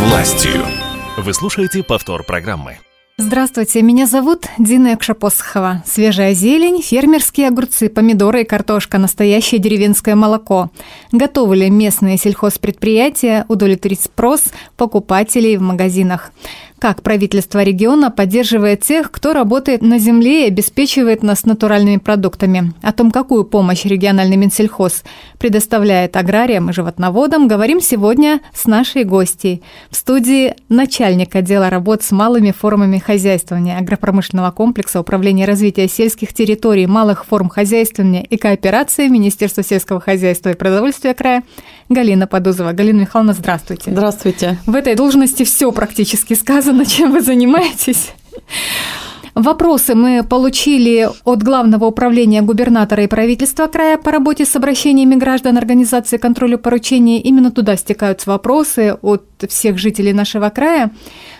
властью. Вы слушаете повтор программы. Здравствуйте, меня зовут Дина Экшапосхова. Свежая зелень, фермерские огурцы, помидоры и картошка, настоящее деревенское молоко. Готовы ли местные сельхозпредприятия удовлетворить спрос покупателей в магазинах? Как правительство региона поддерживает тех, кто работает на земле и обеспечивает нас натуральными продуктами? О том, какую помощь региональный Минсельхоз предоставляет аграриям и животноводам, говорим сегодня с нашей гостьей. В студии начальник отдела работ с малыми формами хозяйствования агропромышленного комплекса Управления развития сельских территорий, малых форм хозяйствования и кооперации Министерства сельского хозяйства и продовольствия края Галина Подузова. Галина Михайловна, здравствуйте. Здравствуйте. В этой должности все практически сказано, чем вы занимаетесь. Вопросы мы получили от Главного управления губернатора и правительства края по работе с обращениями граждан организации контроля поручений. Именно туда стекаются вопросы от всех жителей нашего края.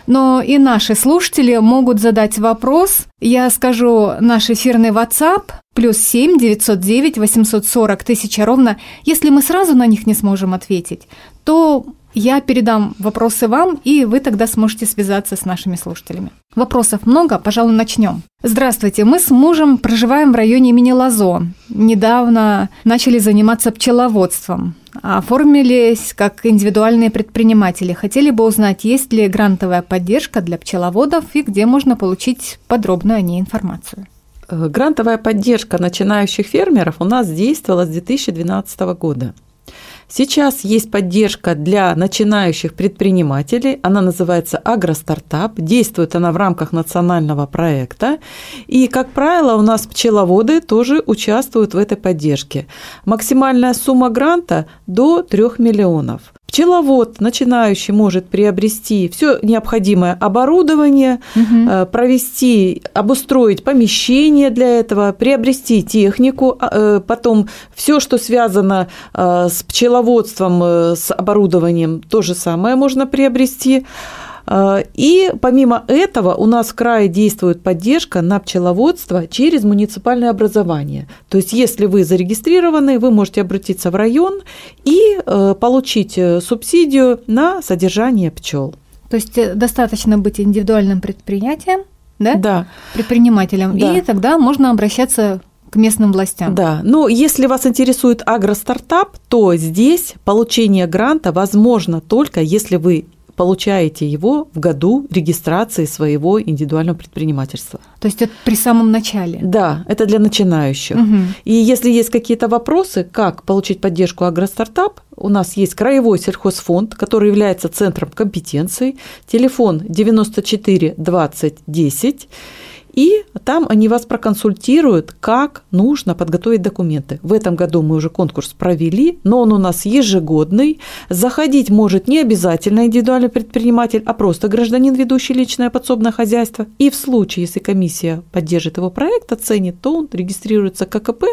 Но и наши слушатели могут задать вопрос. Я скажу наш эфирный WhatsApp плюс 7 909 840 тысяча ровно. Если мы сразу на них не сможем ответить, то я передам вопросы вам, и вы тогда сможете связаться с нашими слушателями. Вопросов много, пожалуй, начнем. Здравствуйте, мы с мужем проживаем в районе имени Лазо. Недавно начали заниматься пчеловодством. Оформились как индивидуальные предприниматели. Хотели бы узнать, есть ли грантовая поддержка для пчеловодов и где можно получить подробную о ней информацию. Грантовая поддержка начинающих фермеров у нас действовала с 2012 года. Сейчас есть поддержка для начинающих предпринимателей. Она называется «Агростартап». Действует она в рамках национального проекта. И, как правило, у нас пчеловоды тоже участвуют в этой поддержке. Максимальная сумма гранта до 3 миллионов. Пчеловод начинающий может приобрести все необходимое оборудование, угу. провести, обустроить помещение для этого, приобрести технику, а, э, потом все, что связано э, с пчеловодством, с оборудованием, то же самое можно приобрести. А, и помимо этого у нас в крае действует поддержка на пчеловодство через муниципальное образование. То есть если вы зарегистрированы, вы можете обратиться в район и э, получить э, субсидию на содержание пчел. То есть э, достаточно быть индивидуальным предприятием, да? Да. Предпринимателем, да. и тогда можно обращаться к местным властям. Да, но если вас интересует агростартап, то здесь получение гранта возможно только если вы получаете его в году регистрации своего индивидуального предпринимательства. То есть это при самом начале? Да, это для начинающих. Угу. И если есть какие-то вопросы, как получить поддержку агростартап, у нас есть краевой сельхозфонд, который является центром компетенции, телефон 94 20 10, и там они вас проконсультируют, как нужно подготовить документы. В этом году мы уже конкурс провели, но он у нас ежегодный. Заходить может не обязательно индивидуальный предприниматель, а просто гражданин, ведущий личное подсобное хозяйство. И в случае, если комиссия поддержит его проект, оценит, то он регистрируется как КП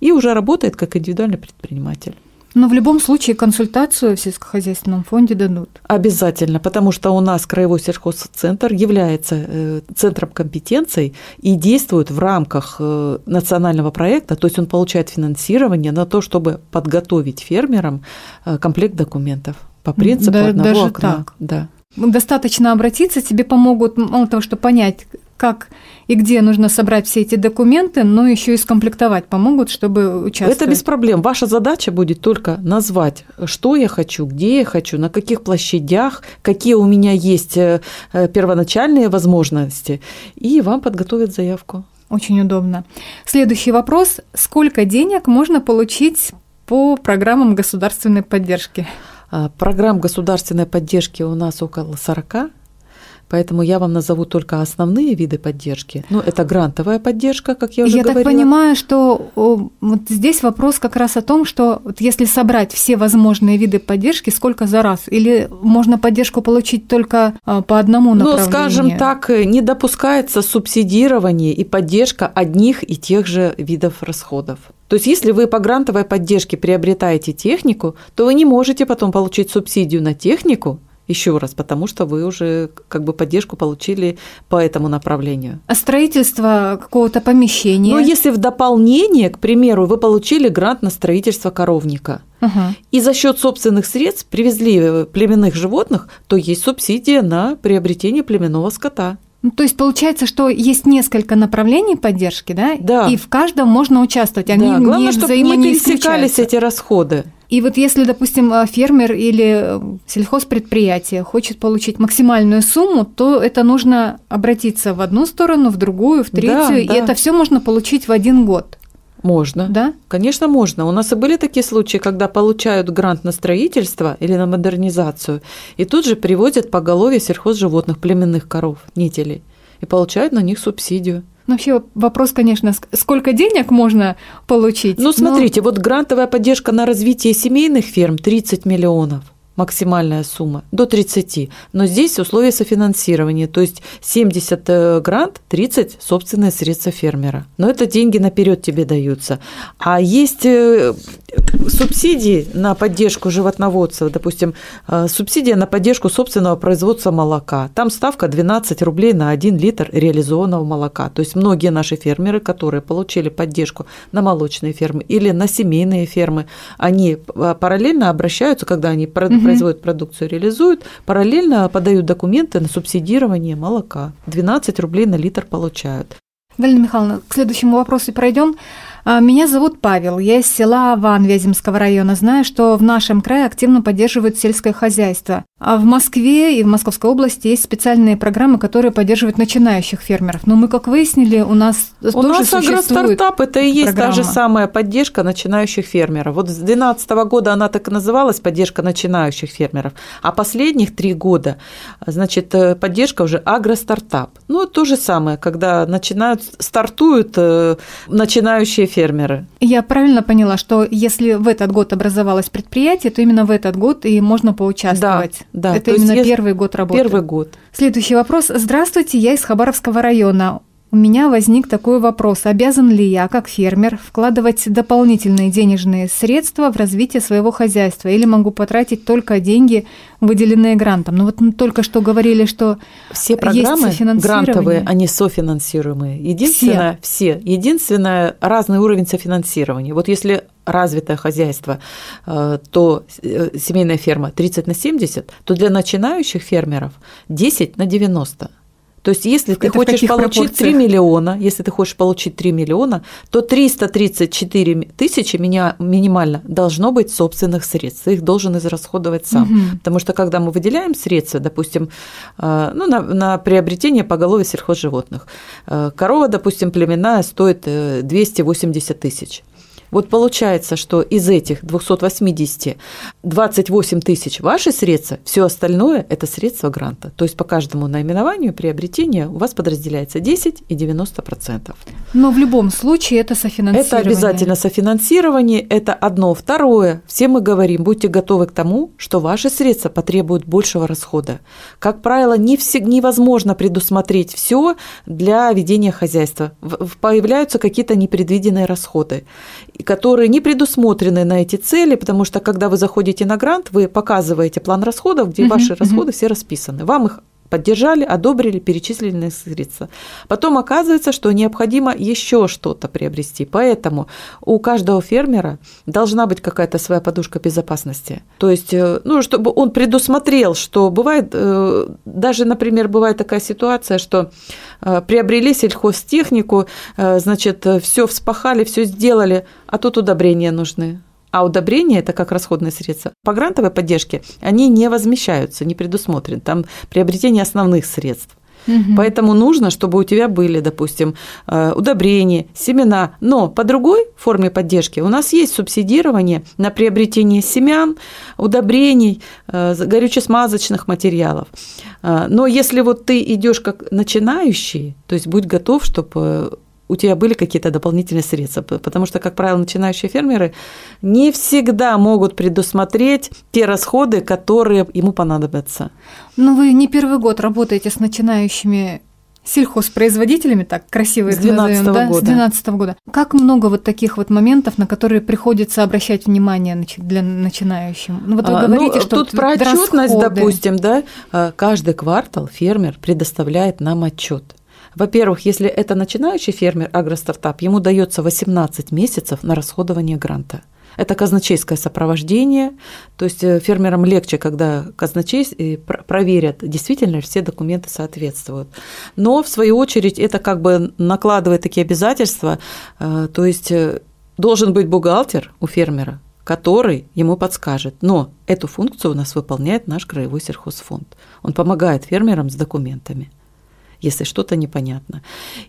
и уже работает как индивидуальный предприниматель. Но в любом случае консультацию в сельскохозяйственном фонде дадут. Обязательно, потому что у нас Краевой сельхозцентр является э, центром компетенций и действует в рамках э, национального проекта, то есть он получает финансирование на то, чтобы подготовить фермерам э, комплект документов по принципу да, одного даже окна. Так. Да. Достаточно обратиться, тебе помогут мало того, что понять, как и где нужно собрать все эти документы, но еще и скомплектовать помогут, чтобы участвовать. Это без проблем. Ваша задача будет только назвать, что я хочу, где я хочу, на каких площадях, какие у меня есть э, э, первоначальные возможности, и вам подготовят заявку. Очень удобно. Следующий вопрос. Сколько денег можно получить по программам государственной поддержки? А, программ государственной поддержки у нас около 40 Поэтому я вам назову только основные виды поддержки. Ну, это грантовая поддержка, как я уже я говорила. Я так понимаю, что вот здесь вопрос как раз о том, что вот если собрать все возможные виды поддержки, сколько за раз? Или можно поддержку получить только а, по одному ну, направлению? Ну, скажем так, не допускается субсидирование и поддержка одних и тех же видов расходов. То есть, если вы по грантовой поддержке приобретаете технику, то вы не можете потом получить субсидию на технику еще раз, потому что вы уже как бы поддержку получили по этому направлению. А строительство какого-то помещения? Но если в дополнение, к примеру, вы получили грант на строительство коровника, Ага. и за счет собственных средств привезли э, племенных животных, то есть субсидия на приобретение племенного скота. Ну, то есть получается, что есть несколько направлений поддержки, да? Да. И в каждом можно участвовать. Они да, главное, не чтобы не пересекались эти расходы. И вот если, допустим, э, фермер или э, сельхозпредприятие хочет получить максимальную сумму, то это нужно обратиться в одну сторону, в другую, в третью, Да, и да. это все можно получить в один год, Можно. да? Конечно, можно. У нас и были такие случаи, когда получают грант на строительство или на модернизацию, и тут же привозят поголовье сельхозживотных, племенных коров, нителей, и получают на них субсидию. Ну, Вообще вопрос, конечно, ск- сколько денег можно получить? Ну, Но- смотрите, вот грантовая поддержка на развитие семейных ферм 30 миллионов максимальная сумма, до 30. Но здесь условия софинансирования, то есть 70 э, грант, 30 собственные средства фермера. Но это деньги наперед тебе даются. А есть э, субсидии на поддержку животноводства, допустим, э, субсидия на поддержку собственного производства молока. Там ставка 12 рублей на 1 литр реализованного молока. То есть многие наши фермеры, которые получили поддержку на молочные фермы или на семейные фермы, они параллельно обращаются, когда они Мгм. Производят продукцию, реализуют, параллельно подают документы на субсидирование молока. 12 рублей на литр получают. Галина Михайловна, к следующему вопросу пройдем. А, Меня зовут Павел, я из села Ван Вяземского района. Знаю, что в нашем крае активно поддерживают сельское хозяйство. А в Москве и в Московской области есть специальные программы, которые поддерживают начинающих фермеров. Но мы, как выяснили, у нас У тоже нас существует агростартап это и есть та же программа. самая поддержка начинающих фермеров. Вот с 2012 года она так и называлась поддержка начинающих фермеров, а последних три года, значит, э, поддержка уже агростартап. Ну, то же самое, когда начинают, стартуют э, начинающие фермеры. Я правильно поняла, что если в этот год образовалось предприятие, то именно в этот год и можно поучаствовать. Да, да. Это То есть именно если- первый год работы. Первый год. Следующий вопрос. Здравствуйте, я из Хабаровского района. У меня возник такой вопрос. Обязан ли я, как фермер, вкладывать дополнительные денежные средства в развитие своего хозяйства? Или могу потратить только деньги, выделенные грантом? Ну вот мы только что говорили, что Все Есть программы софинансирование? грантовые, они софинансируемые. Единственное, все. Единственное, разный уровень софинансирования. Вот если развитое хозяйство, э, то э, семейная ферма 30 на 70, то для начинающих фермеров 10 на 90. То есть, если ты Это хочешь получить 3 пропорциях? миллиона, если ты хочешь получить 3 миллиона, то 334 тысячи меня минимально должно быть собственных средств. Их должен израсходовать сам. Мгм. Потому что когда мы выделяем средства, допустим, э, ну, на, на приобретение поголовья сельхозживотных, э, корова, допустим, племенная стоит э, 280 тысяч. Вот получается, что из этих 280 28 тысяч ваши средства, все остальное – это средства гранта. То есть по каждому наименованию приобретения у вас подразделяется 10 и 90 процентов. но в любом случае это софинансирование. Это обязательно софинансирование, это одно. Второе, все мы говорим, будьте готовы к тому, что ваши средства потребуют большего расхода. Как правило, не всег- невозможно предусмотреть все для ведения хозяйства. Появляются какие-то непредвиденные расходы, которые не предусмотрены на эти цели, потому что когда вы заходите на грант, вы показываете план расходов, где ваши расходы все расписаны. Вам их поддержали, одобрили, перечислили на средства. Потом оказывается, что необходимо еще что-то приобрести. Поэтому у каждого фермера должна быть какая-то своя подушка безопасности. То есть, э, ну, чтобы он предусмотрел, что бывает, э, даже, например, бывает такая ситуация, что э, приобрели сельхозтехнику, значит, все вспахали, все сделали, а тут удобрения нужны. А удобрения – это как расходные средства. По грантовой поддержке они не возмещаются, не предусмотрены. Там приобретение основных средств. Мгм. Поэтому нужно, чтобы у тебя были, допустим, э, удобрения, семена. Но по другой форме поддержки у нас есть субсидирование на приобретение семян, удобрений, э, горюче-смазочных материалов. Э, Но если вот ты идешь как начинающий, то есть будь готов, чтобы у тебя были какие-то дополнительные средства, потому что, как правило, начинающие фермеры не всегда могут предусмотреть те расходы, которые ему понадобятся. Ну, вы не первый год работаете с начинающими сельхозпроизводителями, так красиво С их назовем, 12 да, года. с 12 года. Как много вот таких вот моментов, на которые приходится обращать внимание для начинающим? Ну вот вы А, говорите, ну, что тут про отчетность, расходы. допустим, да, а, каждый квартал фермер предоставляет нам отчет. Во-первых, если это начинающий фермер, агростартап, ему дается 18 месяцев на расходование гранта. Это казначейское сопровождение, то есть э, фермерам легче, когда казначей э, пр- проверят, действительно все документы соответствуют. Но, в свою очередь, это как бы накладывает такие обязательства, э, то есть должен быть бухгалтер у фермера, который ему подскажет. Но эту функцию у нас выполняет наш краевой сельхозфонд. Он помогает фермерам с документами если что-то непонятно.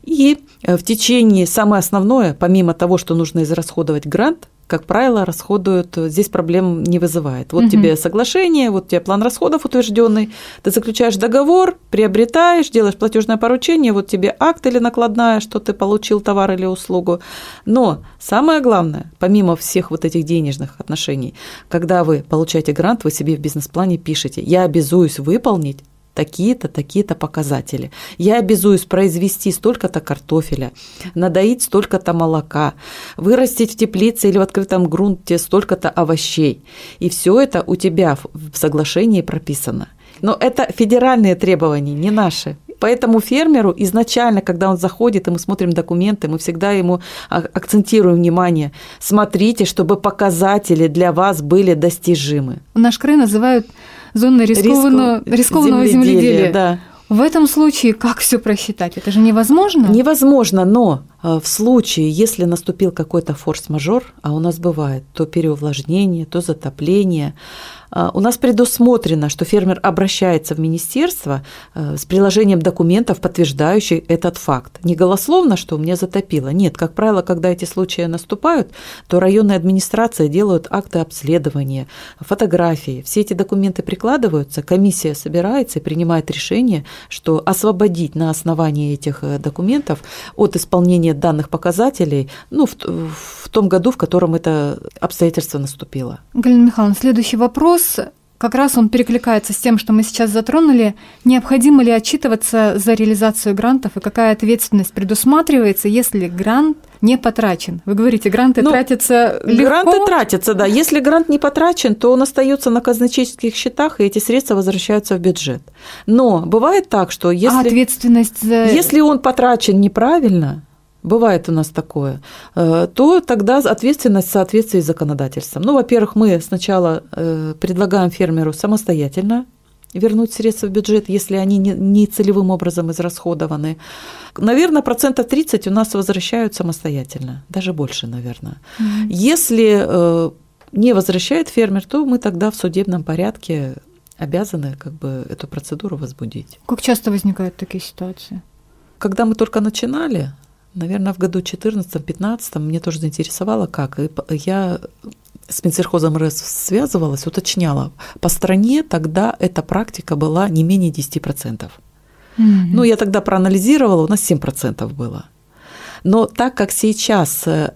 И э, в течение, самое основное, помимо того, что нужно израсходовать грант, как правило, расходуют, э, здесь проблем не вызывает. Вот Мгм. тебе соглашение, вот тебе план расходов утвержденный, ты заключаешь договор, приобретаешь, делаешь платежное поручение, вот тебе акт или накладная, что ты получил товар или услугу. Но самое главное, помимо всех вот этих денежных отношений, когда вы получаете грант, вы себе в бизнес-плане пишете, я обязуюсь выполнить такие-то, такие-то показатели. Я обязуюсь произвести столько-то картофеля, надоить столько-то молока, вырастить в теплице или в открытом грунте столько-то овощей. И все это у тебя в соглашении прописано. Но это федеральные требования, не наши. Поэтому фермеру изначально, когда он заходит, и мы смотрим документы, мы всегда ему а- акцентируем внимание, смотрите, чтобы показатели для вас были достижимы. Наш край называют зоной рискованного, Риску- рискованного земледелия, земледелия. Да. В этом случае как все просчитать? Это же невозможно. Невозможно, но э, в случае, если наступил какой-то форс-мажор, а у нас бывает то переувлажнение, то затопление, а, у нас предусмотрено, что фермер обращается в министерство э, с приложением документов, подтверждающих этот факт. Не голословно, что у меня затопило. Нет, как правило, когда эти случаи наступают, то районные администрации делают акты обследования, фотографии. Все эти документы прикладываются, комиссия собирается и принимает решение, что освободить на основании этих э, документов от исполнения данных показателей ну, в, в том году, в котором это обстоятельство наступило. Галина Михайловна, следующий вопрос. Как раз он перекликается с тем, что мы сейчас затронули. Необходимо ли отчитываться за реализацию грантов и какая ответственность предусматривается, если грант не потрачен? Вы говорите, гранты Ну, тратятся легко. Гранты тратятся, да. Если грант не потрачен, то он остается на казначейских счетах, и эти средства возвращаются в бюджет. Но бывает так, что А если, ответственность за... если он потрачен неправильно, бывает у нас такое, э, то тогда ответственность в соответствии с законодательством. Ну, во-первых, мы сначала э, предлагаем фермеру самостоятельно вернуть средства в бюджет, если они не, не целевым образом израсходованы. Наверное, процентов 30 у нас возвращают самостоятельно, даже больше, наверное. Мгм. Если э, не возвращает фермер, то мы тогда в судебном порядке обязаны как бы эту процедуру возбудить. Как часто возникают такие ситуации? Когда мы только начинали, наверное, в году 2014-2015 мне тоже заинтересовало, как. И я с Минсельхозом РС связывалась, уточняла. По стране тогда эта практика была не менее 10%. Мгм. Ну, я тогда проанализировала, у нас 7% было. Но так как сейчас э,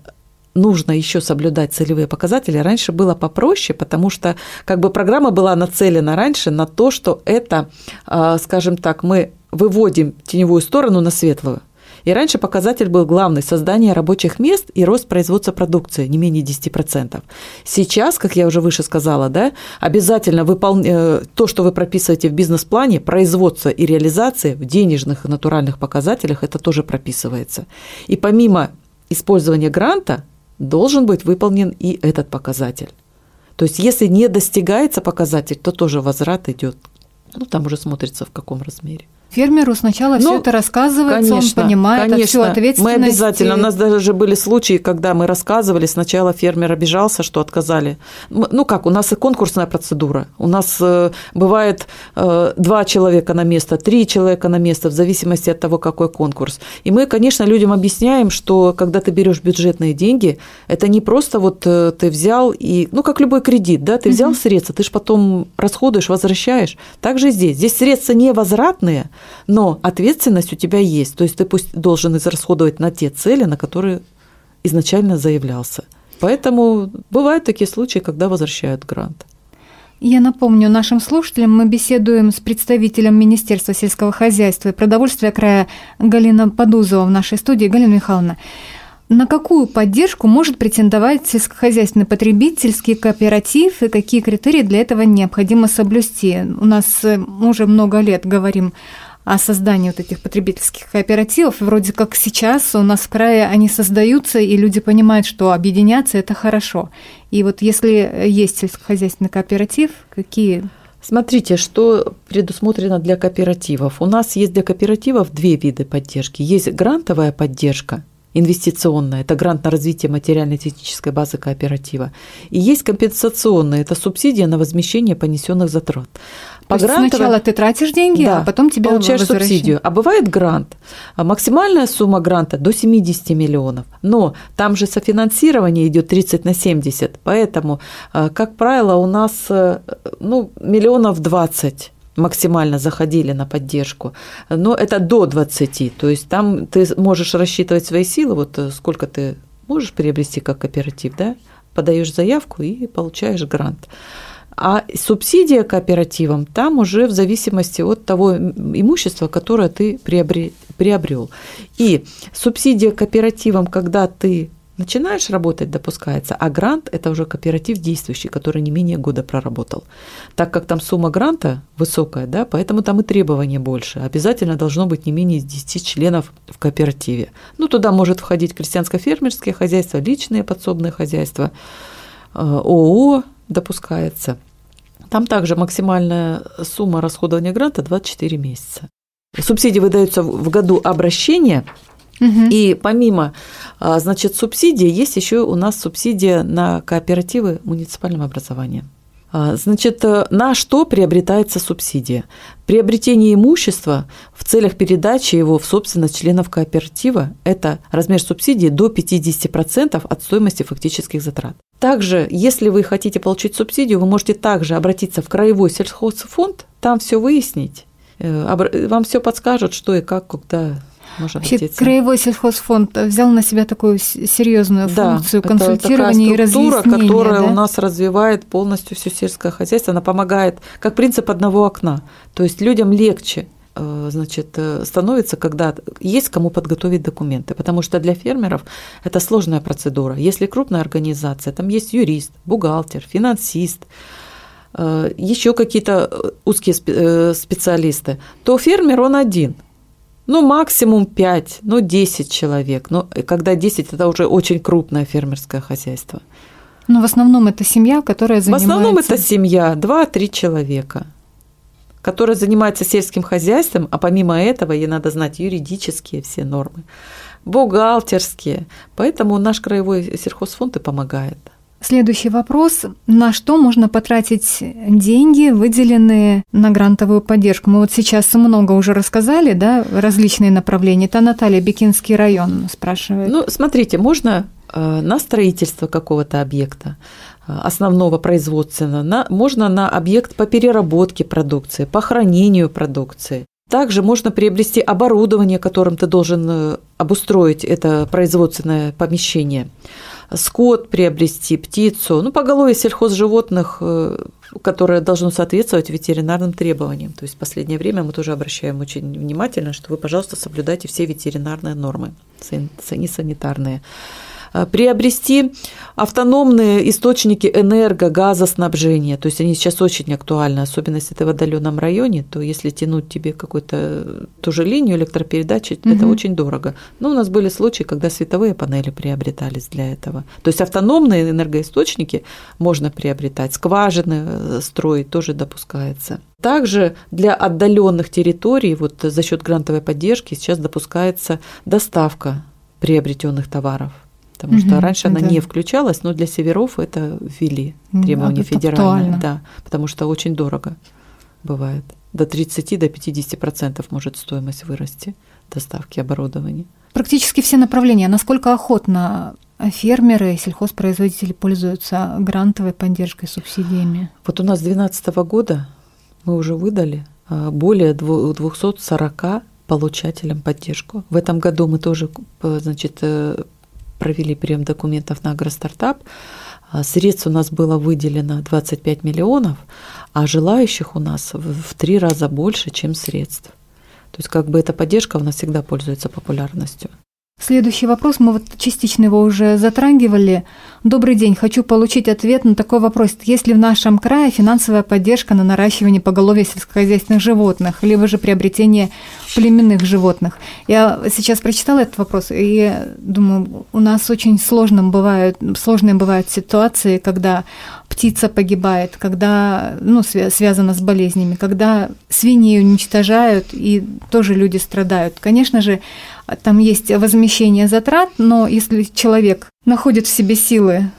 нужно еще соблюдать целевые показатели, раньше было попроще, потому что как бы программа была нацелена раньше на то, что это, а, скажем так, мы выводим теневую сторону на светлую. И раньше показатель был главный – создание рабочих мест и рост производства продукции, не менее 10%. Сейчас, как я уже выше сказала, да, обязательно выпол... э, то, что вы прописываете в бизнес-плане, производство и реализация в денежных и натуральных показателях, это тоже прописывается. И помимо использования гранта, должен быть выполнен и этот показатель. То есть, если не достигается показатель, то тоже возврат идет. Ну, там уже смотрится в каком размере. Фермеру сначала все Ну, это рассказывается, он понимает конечно. всю ответственность. Мы обязательно. У нас даже были случаи, когда мы рассказывали, сначала фермер обижался, что отказали. Ну как, у нас и конкурсная процедура. У нас э, бывает э, два человека на место, три человека на место, в зависимости от того, какой конкурс. И мы, конечно, людям объясняем, что когда ты берешь бюджетные деньги, это не просто вот э, ты взял и, ну как любой кредит, да, ты взял средства, ты же потом расходуешь, возвращаешь. Так же и здесь. Здесь средства невозвратные, но ответственность у тебя есть. То есть ты пусть должен израсходовать на те цели, на которые изначально заявлялся. Поэтому бывают такие случаи, когда возвращают грант. Я напомню нашим слушателям, мы беседуем с представителем Министерства сельского хозяйства и продовольствия края Галина Подузова в нашей студии. Галина Михайловна, на какую поддержку может претендовать сельскохозяйственный потребительский кооператив и какие критерии для этого необходимо соблюсти? У нас э, уже много лет говорим о создании вот этих потребительских кооперативов. Вроде как сейчас у нас в крае они создаются, и люди понимают, что объединяться – это хорошо. И вот если есть сельскохозяйственный кооператив, какие Смотрите, что предусмотрено для кооперативов. У нас есть для кооперативов две виды поддержки. Есть грантовая поддержка, инвестиционная, это грант на развитие материально-технической базы кооператива. И есть компенсационная, это субсидия на возмещение понесенных затрат. По То грантовой... сначала ты тратишь деньги, да, а потом тебе получаешь субсидию. А бывает грант. А максимальная сумма гранта до 70 миллионов. Но там же софинансирование идет 30 на 70. Поэтому, э, как правило, у нас э, ну, миллионов 20 максимально заходили на поддержку, но это до 20, то есть там ты можешь рассчитывать свои силы, вот э, сколько ты можешь приобрести как кооператив, да, подаешь заявку и получаешь грант. А субсидия кооперативам там уже в зависимости от того имущества, которое ты приобрел. И субсидия кооперативам, когда ты начинаешь работать, допускается, а грант – это уже кооператив действующий, который не менее года проработал. Так как там сумма гранта высокая, да, поэтому там и требования больше. Обязательно должно быть не менее 10 членов в кооперативе. Ну, туда может входить крестьянско-фермерские хозяйства, личные подсобные хозяйства, э, ООО допускается. Там также максимальная сумма расходования гранта 24 месяца. Субсидии выдаются в году обращения – и помимо, а, значит, субсидии, есть еще у нас субсидия на кооперативы муниципального образования. А, значит, э, на что приобретается субсидия? Приобретение имущества в целях передачи его в собственность членов кооператива – это размер субсидии до 50% от стоимости фактических затрат. Также, если вы хотите получить субсидию, вы можете также обратиться в краевой сельхозфонд, там все выяснить, э, вам все подскажут, что и как, когда можно Вообще, обратиться. Краевой сельхозфонд взял на себя такую серьезную да, функцию консультирования это и разъяснения. которая да? у нас развивает полностью все сельское хозяйство, она помогает, как принцип одного окна. То есть людям легче э, значит, э, становится, когда есть кому подготовить документы, потому что для фермеров это сложная процедура. Если крупная организация, там есть юрист, бухгалтер, финансист, э, еще какие-то узкие специалисты, то фермер он один – ну, максимум 5, ну, 10 человек. Но когда 10, это уже очень крупное фермерское хозяйство. Но в основном это семья, которая занимается... В основном это семья, 2-3 человека, которая занимается сельским хозяйством, а помимо этого ей надо знать юридические все нормы, бухгалтерские. Поэтому наш краевой сельхозфонд и помогает. Следующий вопрос. На что можно потратить деньги, выделенные на грантовую поддержку? Мы вот сейчас много уже рассказали, да, различные направления. Это Наталья, Бикинский район спрашивает. Ну, смотрите, можно э, на строительство какого-то объекта э, основного производственного, на, можно на объект по переработке продукции, по хранению продукции. Также можно приобрести оборудование, которым ты должен э, обустроить это производственное помещение скот приобрести, птицу, ну, поголовье сельхозживотных, э, которое должно соответствовать ветеринарным требованиям. То есть в последнее время мы тоже обращаем очень внимательно, что вы, пожалуйста, соблюдайте все ветеринарные нормы, санитарные. Э, приобрести автономные источники энерго, газоснабжения. То есть они сейчас очень актуальны, особенно если ты в отдаленном районе, то если тянуть тебе какую-то ту же линию электропередачи, угу. это очень дорого. Но у нас были случаи, когда световые панели приобретались для этого. То есть автономные энергоисточники можно приобретать, скважины э, строить тоже допускается. Также для отдаленных территорий вот за счет грантовой поддержки сейчас допускается доставка приобретенных товаров потому угу, что раньше да. она не включалась, но для северов это ввели требования да, федеральные, да, потому что очень дорого бывает. До 30 до 50 процентов может стоимость вырасти доставки оборудования. Практически все направления. Насколько охотно фермеры, сельхозпроизводители пользуются грантовой поддержкой, субсидиями? Вот у нас с 2012 года мы уже выдали а, более 240 получателям поддержку. В этом году мы тоже значит, э, провели прием документов на агростартап. А, средств у нас было выделено 25 миллионов, а желающих у нас в три раза больше, чем средств. То есть как бы эта поддержка у нас всегда пользуется популярностью. Следующий вопрос, мы вот частично его уже затрагивали. Добрый день, хочу получить ответ на такой вопрос. Есть ли в нашем крае финансовая поддержка на наращивание поголовья сельскохозяйственных животных, либо же приобретение племенных животных? Я сейчас прочитала этот вопрос и думаю, у нас очень сложным бывают, сложные бывают ситуации, когда птица погибает, когда ну, связано с болезнями, когда свиней уничтожают, и тоже люди страдают. Конечно же, там есть возмещение затрат, но если человек находит в себе силы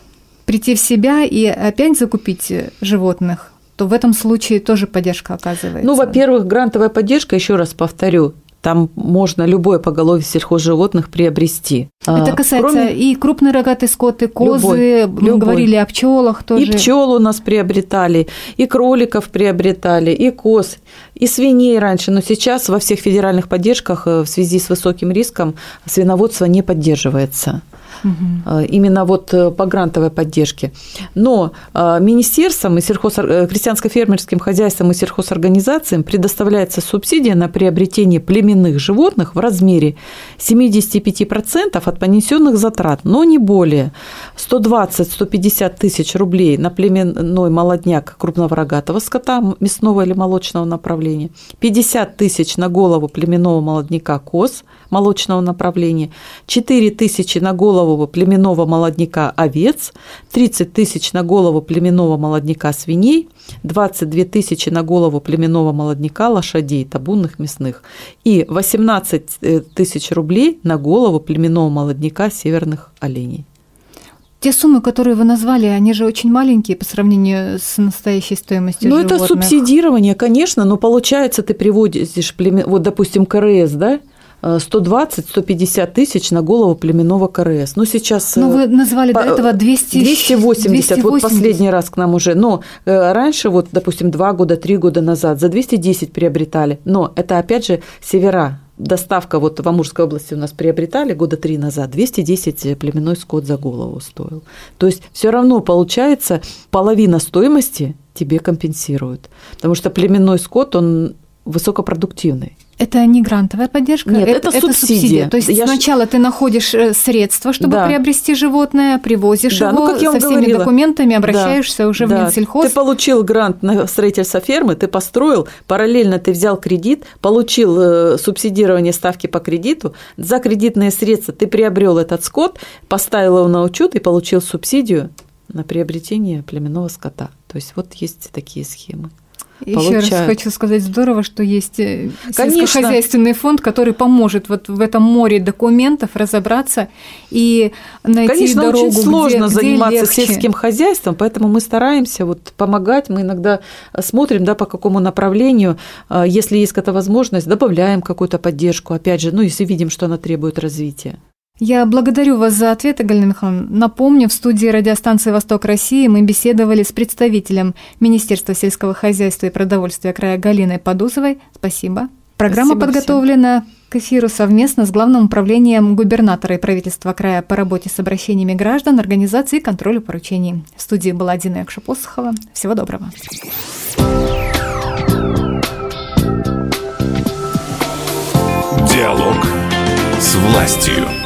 прийти в себя и опять закупить животных, то в этом случае тоже поддержка оказывается. Ну, во-первых, грантовая поддержка, еще раз повторю, там можно любое поголовье сельхозживотных приобрести. Это а, касается Кроме... и крупной рогатой скот, и козы, любой, мы любой. говорили о пчелах тоже. И пчел у нас приобретали, и кроликов приобретали, и коз, и свиней раньше. Но сейчас во всех федеральных поддержках э, в связи с высоким риском свиноводство не поддерживается угу. именно вот э, по грантовой поддержке. Но э, министерством и сельхоз... крестьянско-фермерским хозяйствам и сельхозорганизациям предоставляется субсидия на приобретение племенных животных в размере 75% от понесенных затрат, но не более 120-150 тысяч рублей на племенной молодняк крупного рогатого скота, мясного или молочного направления, 50 тысяч на голову племенного молодняка коз молочного направления, 4 тысячи на голову голову племенного молодняка овец, 30 тысяч на голову племенного молодняка свиней, 22 тысячи на голову племенного молодняка лошадей, табунных мясных и 18 э, тысяч рублей на голову племенного молодняка северных оленей. Те суммы, которые вы назвали, они же очень маленькие по сравнению с настоящей стоимостью Ну, это субсидирование, конечно, но получается, ты приводишь, племен... вот, допустим, КРС, да, 120-150 тысяч на голову племенного КРС. Ну, сейчас... Ну, вы назвали по... до этого 200... 280, 280, вот последний раз к нам уже. Но э, раньше, вот, допустим, два года, три года назад за 210 приобретали. Но это, опять же, севера. Доставка вот в Амурской области у нас приобретали года три назад, 210 племенной скот за голову стоил. То есть все равно получается половина стоимости тебе компенсируют. Потому что племенной скот, он высокопродуктивный. Это не грантовая поддержка, Нет, это, это, это субсидия. субсидия. То есть я сначала ж... ты находишь э, средства, чтобы да. приобрести животное, привозишь да. его ну, как я со всеми говорила. документами, обращаешься да. уже да. в Минсельхоз. Ты получил грант на строительство фермы, ты построил, параллельно ты взял кредит, получил э, субсидирование ставки по кредиту, за кредитные средства ты приобрел этот скот, поставил его на учет и получил субсидию на приобретение племенного скота. То есть вот есть такие схемы. Еще раз хочу сказать, здорово, что есть э, сельскохозяйственный фонд, который поможет вот в этом море документов разобраться и найти Конечно, дорогу, очень сложно где, заниматься где сельским хозяйством, поэтому мы стараемся вот помогать, мы иногда смотрим, да, по какому направлению, а, если есть какая-то возможность, добавляем какую-то поддержку, опять же, ну, если видим, что она требует развития. Я благодарю вас за ответы, Галина Михайловна. Напомню, в студии радиостанции «Восток России» мы беседовали с представителем Министерства сельского хозяйства и продовольствия края Галиной Подусовой. Спасибо. Программа Спасибо подготовлена всем. к эфиру совместно с Главным управлением губернатора и правительства края по работе с обращениями граждан, организации и контролю поручений. В студии была Дина Якшапосхова. Всего доброго. Диалог с властью.